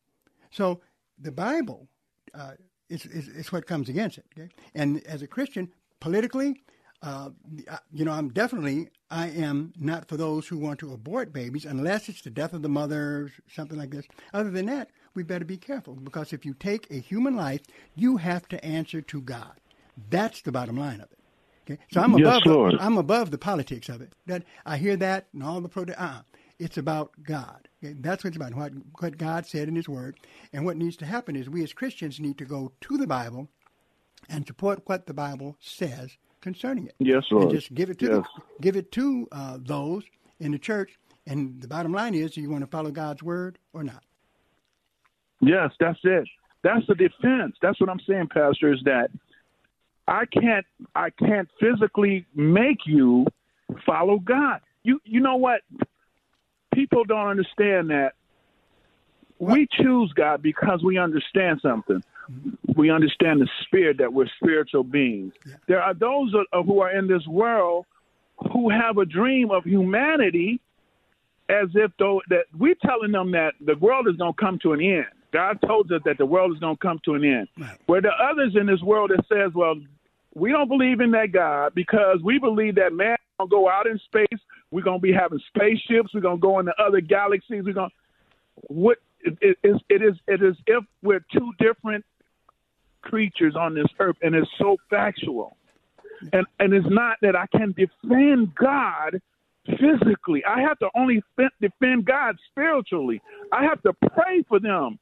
S1: So the Bible uh, is, is, is what comes against it. Okay? And as a Christian, politically, uh, you know, I'm definitely, I am not for those who want to abort babies unless it's the death of the mother, something like this. Other than that, we better be careful because if you take a human life, you have to answer to God. That's the bottom line of it. Okay, so I'm above.
S11: Lord.
S1: The, I'm above the politics of it. That I hear that and all the pro. Uh, it's about God. Okay? That's what it's about. What what God said in His Word, and what needs to happen is we as Christians need to go to the Bible and support what the Bible says concerning it.
S11: Yes, Lord.
S1: And just give it to yes. the, give it to uh, those in the church. And the bottom line is, do you want to follow God's word or not?
S11: Yes, that's it. That's the defense. That's what I'm saying, Pastor. Is that I can't I can't physically make you follow God. You you know what? People don't understand that we choose God because we understand something. We understand the spirit that we're spiritual beings. There are those who are in this world who have a dream of humanity as if though that we're telling them that the world is going to come to an end. God told us that the world is going to come to an end. Right. Where the others in this world that says, well, we don't believe in that God because we believe that man going to go out in space. We're going to be having spaceships. We're going to go into other galaxies. We're going to what it, it is it is it is if we're two different creatures on this earth, and it's so factual. And and it's not that I can defend God physically. I have to only defend God spiritually. I have to pray for them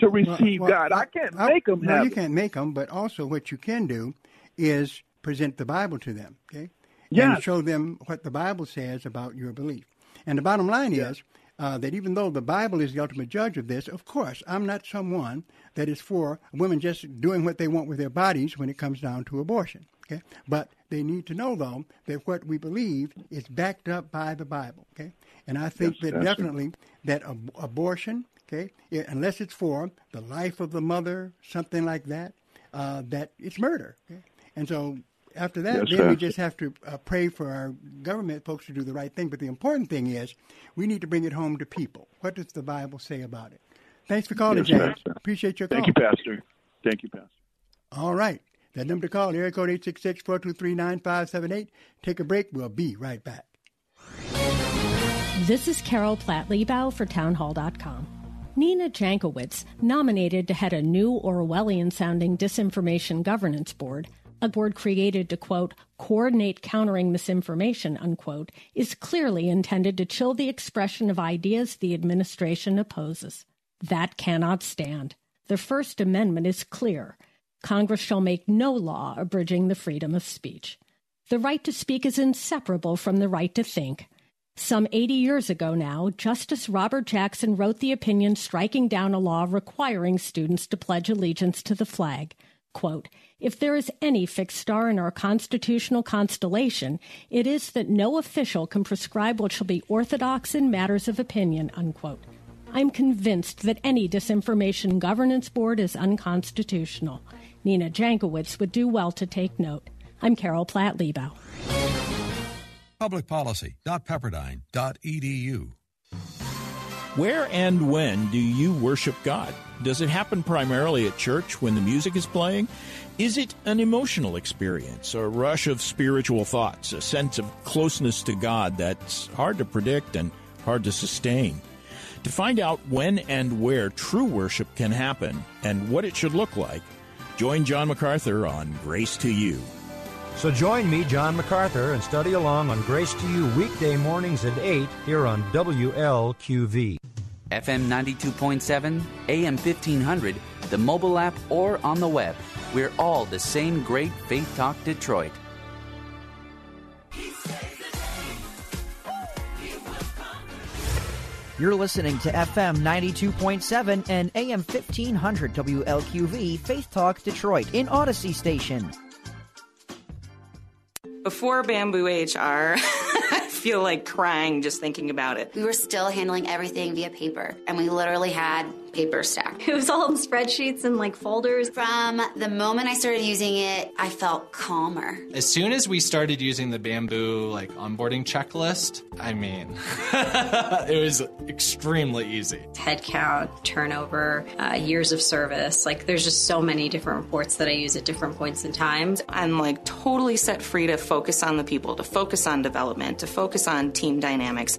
S11: to receive well, well, God. I can't I, make them.
S1: No, you can't make them. But also, what you can do is present the Bible to them. Okay. Yeah. And show them what the Bible says about your belief. And the bottom line yeah. is uh, that even though the Bible is the ultimate judge of this, of course, I'm not someone that is for women just doing what they want with their bodies when it comes down to abortion. Okay, but they need to know though that what we believe is backed up by the Bible. Okay, and I think yes, that definitely that ab- abortion, okay, it, unless it's for the life of the mother, something like that, uh, that it's murder. Okay? And so after that, yes, then we just have to uh, pray for our government folks to do the right thing. But the important thing is we need to bring it home to people. What does the Bible say about it? Thanks for calling, yes, James. Pastor. Appreciate your call.
S11: Thank you, Pastor. Thank you, Pastor.
S1: All right. That number to call, area code 866-423-9578. Take a break. We'll be right back.
S12: This is Carol Platt Liebau for townhall.com. Nina Jankowicz, nominated to head a new Orwellian sounding disinformation governance board, a board created to, quote, coordinate countering misinformation, unquote, is clearly intended to chill the expression of ideas the administration opposes. That cannot stand. The First Amendment is clear. Congress shall make no law abridging the freedom of speech. The right to speak is inseparable from the right to think. Some 80 years ago now, Justice Robert Jackson wrote the opinion striking down a law requiring students to pledge allegiance to the flag. Quote, if there is any fixed star in our constitutional constellation, it is that no official can prescribe what shall be orthodox in matters of opinion, unquote. I'm convinced that any disinformation governance board is unconstitutional. Nina Jankowicz would do well to take note. I'm Carol Platt Liebau.
S13: Publicpolicy.pepperdine.edu. Where and when do you worship God? Does it happen primarily at church when the music is playing? Is it an emotional experience, a rush of spiritual thoughts, a sense of closeness to God that's hard to predict and hard to sustain? To find out when and where true worship can happen and what it should look like, join John MacArthur on Grace to You.
S14: So join me, John MacArthur, and study along on Grace to You weekday mornings at 8 here on WLQV.
S15: FM 92.7, AM 1500, the mobile app, or on the web. We're all the same great Faith Talk Detroit.
S8: You're listening to FM 92.7 and AM 1500 WLQV Faith Talk Detroit in Odyssey Station.
S16: Before Bamboo HR, I feel like crying just thinking about it.
S17: We were still handling everything via paper, and we literally had paper stack.
S18: It was all in spreadsheets and like folders.
S17: From the moment I started using it, I felt calmer.
S19: As soon as we started using the bamboo like onboarding checklist, I mean, it was extremely easy.
S18: Headcount, turnover, uh, years of service. Like there's just so many different reports that I use at different points in time.
S16: I'm like totally set free to focus on the people, to focus on development, to focus on team dynamics.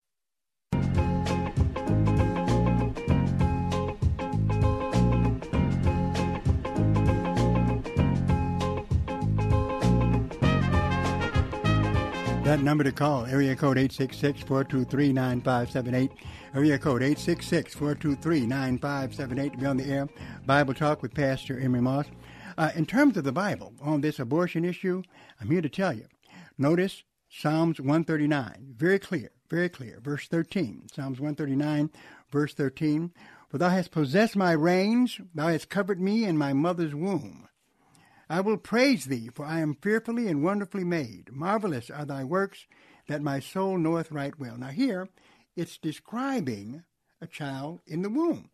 S1: That number to call, area code 866-423-9578. Area code 866-423-9578 to be on the air. Bible Talk with Pastor Emery Moss. Uh, in terms of the Bible, on this abortion issue, I'm here to tell you. Notice Psalms 139, very clear, very clear. Verse 13, Psalms 139, verse 13. For thou hast possessed my reins, thou hast covered me in my mother's womb. I will praise thee, for I am fearfully and wonderfully made. Marvelous are thy works, that my soul knoweth right well. Now, here, it's describing a child in the womb.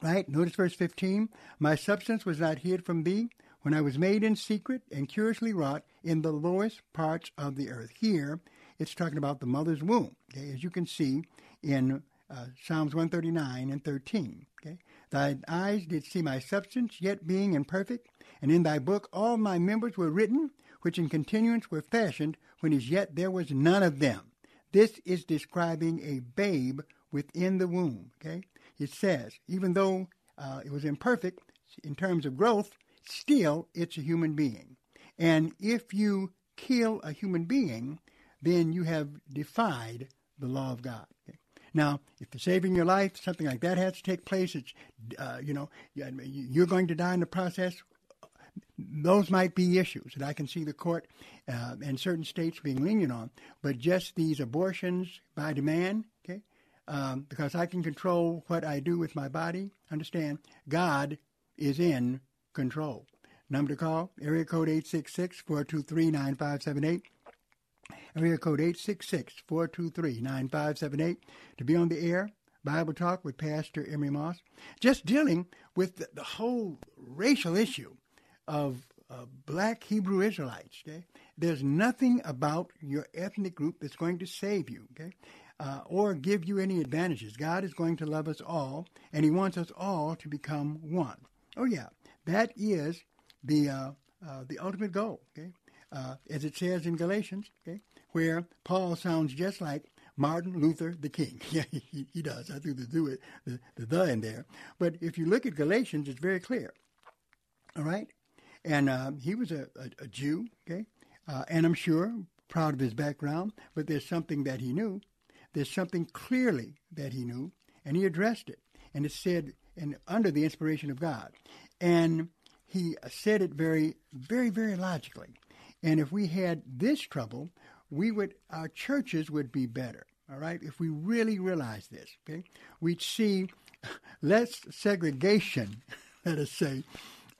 S1: Right? Notice verse 15. My substance was not hid from thee when I was made in secret and curiously wrought in the lowest parts of the earth. Here, it's talking about the mother's womb. Okay? As you can see in uh, Psalms 139 and 13. Okay? Thy eyes did see my substance, yet being imperfect, and in thy book all my members were written, which in continuance were fashioned, when as yet there was none of them. This is describing a babe within the womb. Okay? It says, even though uh, it was imperfect in terms of growth, still it's a human being. And if you kill a human being, then you have defied the law of God. Okay? Now, if they're saving your life, something like that has to take place. It's, uh, you know, you're going to die in the process. Those might be issues that I can see the court uh, and certain states being lenient on. But just these abortions by demand, okay, um, because I can control what I do with my body. Understand, God is in control. Number to call, area code 866-423-9578. Area code 866-423-9578 to be on the air. Bible Talk with Pastor Emery Moss. Just dealing with the, the whole racial issue of uh, black Hebrew Israelites. Okay? There's nothing about your ethnic group that's going to save you. Okay? Uh, or give you any advantages. God is going to love us all, and He wants us all to become one. Oh yeah, that is the uh, uh, the ultimate goal. Okay, uh, as it says in Galatians. Okay, where Paul sounds just like Martin Luther the King. Yeah, he, he does. I threw the do it the, the the in there. But if you look at Galatians, it's very clear. All right, and uh, he was a, a, a Jew. Okay, uh, and I'm sure proud of his background. But there's something that he knew. There's something clearly that he knew, and he addressed it. And it said, and under the inspiration of God, and he said it very, very, very logically. And if we had this trouble, we would our churches would be better. All right, if we really realize this, okay, we'd see less segregation, let us say,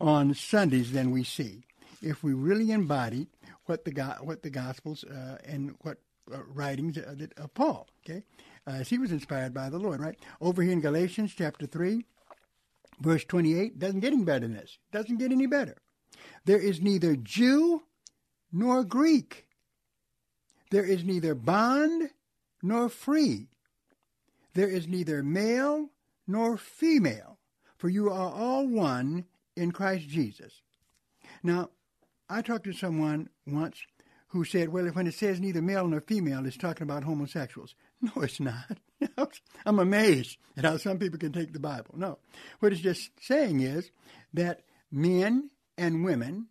S1: on Sundays than we see. If we really embodied what the what the Gospels uh, and what uh, writings uh, of Paul, okay, as he was inspired by the Lord, right? Over here in Galatians chapter three, verse twenty-eight, doesn't get any better than this. Doesn't get any better. There is neither Jew nor Greek there is neither bond nor free. There is neither male nor female, for you are all one in Christ Jesus. Now, I talked to someone once who said, well, when it says neither male nor female, it's talking about homosexuals. No, it's not. I'm amazed at how some people can take the Bible. No. What it's just saying is that men and women,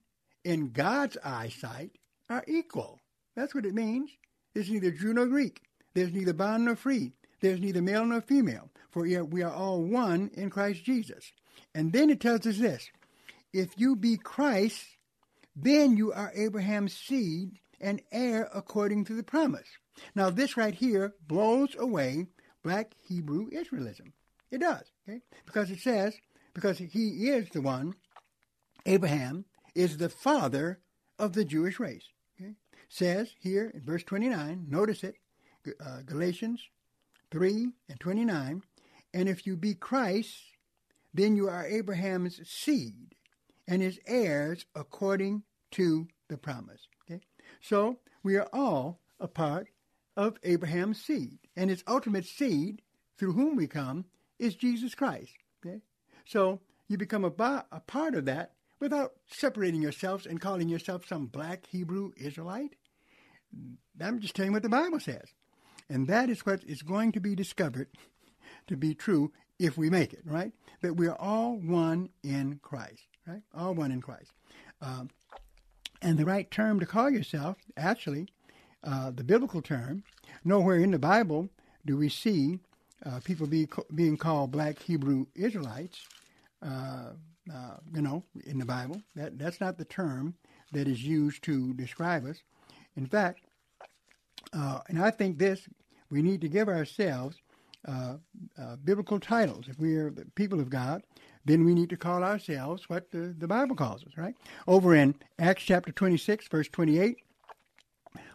S1: in God's eyesight, are equal. That's what it means. There's neither Jew nor Greek. There's neither bond nor free. There's neither male nor female. For we are all one in Christ Jesus. And then it tells us this if you be Christ, then you are Abraham's seed and heir according to the promise. Now, this right here blows away black Hebrew Israelism. It does, okay? Because it says, because he is the one, Abraham is the father of the Jewish race says here in verse 29, notice it, uh, Galatians 3 and 29, and if you be Christ, then you are Abraham's seed and his heirs according to the promise. Okay? So we are all a part of Abraham's seed, and his ultimate seed, through whom we come, is Jesus Christ. Okay? So you become a, a part of that without separating yourselves and calling yourself some black Hebrew Israelite. I'm just telling you what the Bible says. And that is what is going to be discovered to be true if we make it, right? That we are all one in Christ, right? All one in Christ. Um, and the right term to call yourself, actually, uh, the biblical term. Nowhere in the Bible do we see uh, people be, being called black Hebrew Israelites. Uh, uh, you know, in the Bible, that that's not the term that is used to describe us. In fact, uh, and I think this we need to give ourselves uh, biblical titles. If we are the people of God, then we need to call ourselves what the, the Bible calls us, right? Over in Acts chapter 26, verse 28,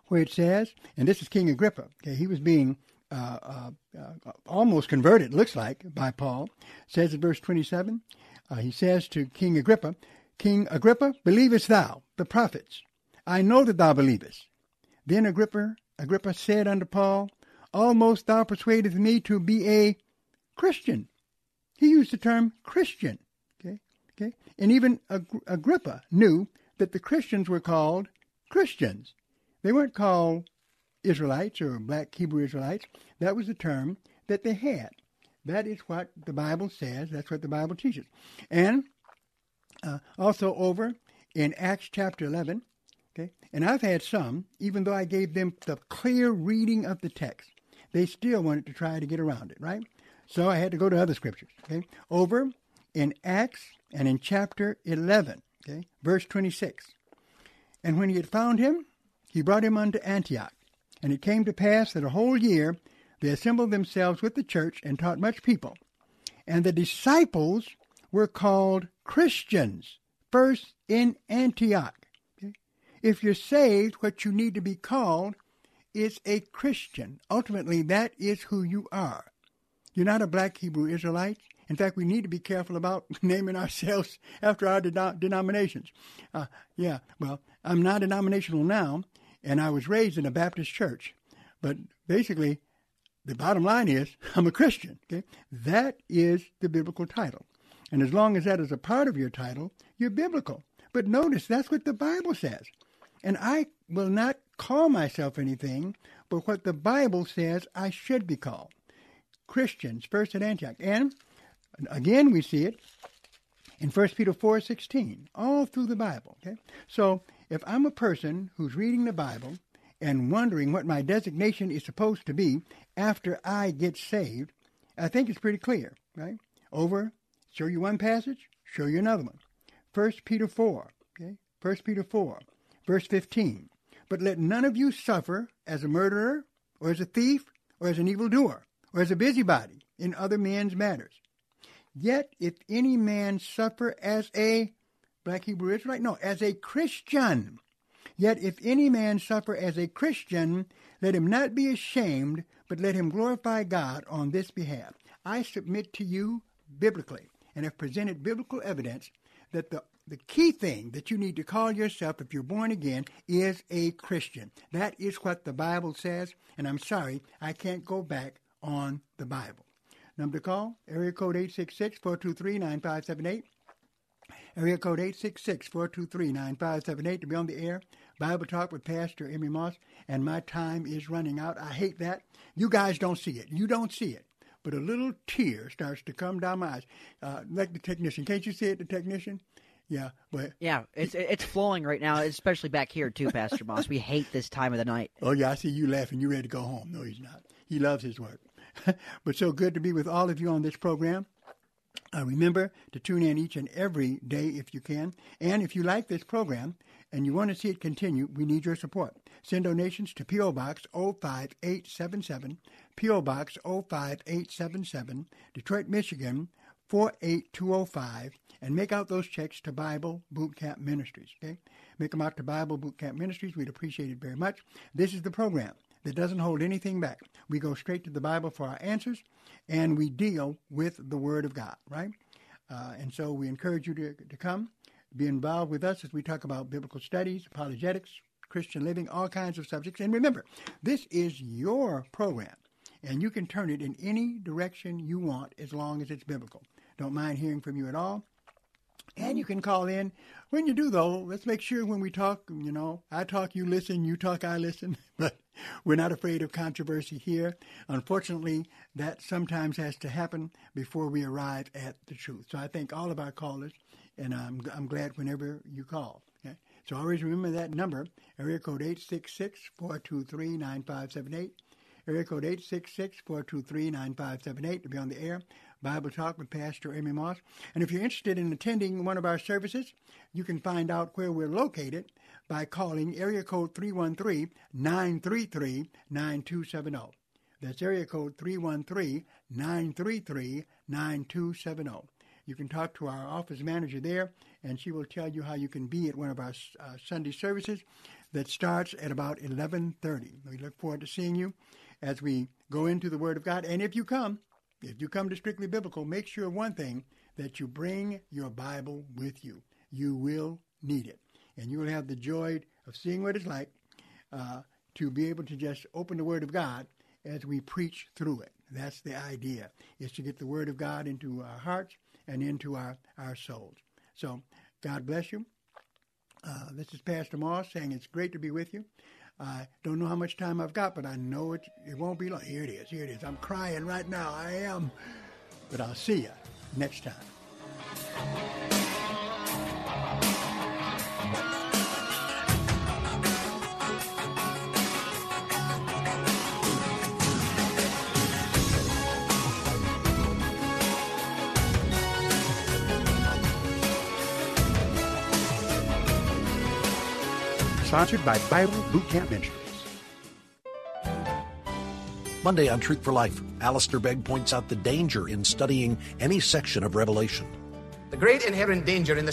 S1: where it says, and this is King Agrippa, okay, he was being uh, uh, uh, almost converted, looks like, by Paul. Says in verse 27, uh, he says to King Agrippa, King Agrippa, believest thou the prophets? I know that thou believest. Then Agrippa, Agrippa said unto Paul, Almost thou persuadest me to be a Christian. He used the term Christian. Okay, okay, and even Agrippa knew that the Christians were called Christians. They weren't called Israelites or black Hebrew Israelites. That was the term that they had. That is what the Bible says. That's what the Bible teaches. And uh, also over in Acts chapter 11, okay, and I've had some, even though I gave them the clear reading of the text, they still wanted to try to get around it, right? So I had to go to other scriptures, okay? Over in Acts and in chapter 11, okay, verse 26. And when he had found him, he brought him unto Antioch. And it came to pass that a whole year they assembled themselves with the church and taught much people. And the disciples were called Christians first in Antioch. If you're saved, what you need to be called is a Christian. Ultimately, that is who you are. You're not a black Hebrew Israelite. In fact, we need to be careful about naming ourselves after our denominations. Uh, yeah, well, I'm non denominational now, and I was raised in a Baptist church. But basically, the bottom line is I'm a Christian. Okay, that is the biblical title, and as long as that is a part of your title, you're biblical. But notice that's what the Bible says, and I will not call myself anything but what the Bible says I should be called. Christians, first at Antioch, and again we see it in 1 Peter 4:16, all through the Bible. Okay, so if I'm a person who's reading the Bible and wondering what my designation is supposed to be after I get saved, I think it's pretty clear, right? Over, show you one passage, show you another one. 1 Peter 4, okay? 1 Peter 4, verse 15. But let none of you suffer as a murderer, or as a thief, or as an evildoer, or as a busybody in other men's matters. Yet if any man suffer as a black Hebrew Israelite, no, as a Christian, Yet if any man suffer as a Christian, let him not be ashamed, but let him glorify God on this behalf. I submit to you biblically and have presented biblical evidence that the the key thing that you need to call yourself if you're born again is a Christian. That is what the Bible says, and I'm sorry, I can't go back on the Bible. Number to call, area code 866-423-9578. Area code 866-423-9578 to be on the air. Bible Talk with Pastor Emery Moss, and my time is running out. I hate that. You guys don't see it. You don't see it. But a little tear starts to come down my eyes. Uh, like the technician. Can't you see it, the technician? Yeah, but
S8: yeah, it's it's flowing right now, especially back here too, Pastor Moss. We hate this time of the night.
S1: Oh yeah, I see you laughing. You ready to go home? No, he's not. He loves his work. but so good to be with all of you on this program. Uh, remember to tune in each and every day if you can. And if you like this program and you want to see it continue, we need your support. Send donations to P.O. Box 05877, P.O. Box 05877, Detroit, Michigan 48205, and make out those checks to Bible Boot Camp Ministries. Okay? Make them out to Bible Boot Camp Ministries. We'd appreciate it very much. This is the program that doesn't hold anything back. We go straight to the Bible for our answers, and we deal with the Word of God, right? Uh, and so we encourage you to, to come, be involved with us as we talk about biblical studies, apologetics, Christian living, all kinds of subjects. And remember, this is your program, and you can turn it in any direction you want as long as it's biblical. Don't mind hearing from you at all. And you can call in. When you do, though, let's make sure when we talk, you know, I talk, you listen, you talk, I listen. But we're not afraid of controversy here. Unfortunately, that sometimes has to happen before we arrive at the truth. So I thank all of our callers, and I'm, I'm glad whenever you call. Okay? So always remember that number, area code 866-423-9578. Area code 866-423-9578 to be on the air. Bible Talk with Pastor Emery Moss. And if you're interested in attending one of our services, you can find out where we're located by calling area code 313-933-9270. That's area code 313-933-9270. You can talk to our office manager there, and she will tell you how you can be at one of our uh, Sunday services that starts at about 11:30. We look forward to seeing you as we go into the Word of God. And if you come, if you come to Strictly Biblical, make sure one thing that you bring your Bible with you. You will need it, and you will have the joy of seeing what it's like uh, to be able to just open the Word of God as we preach through it. That's the idea, is to get the Word of God into our hearts and into our, our souls. So, God bless you. Uh, this is Pastor Moss saying it's great to be with you. I don't know how much time I've got, but I know it, it won't be long. Here it is. Here it is. I'm crying right now. I am. But I'll see you next time. Sponsored by Bible Boot Camp Ministries.
S20: Monday on Truth for Life, Alistair Begg points out the danger in studying any section of Revelation.
S21: The great inherent danger in the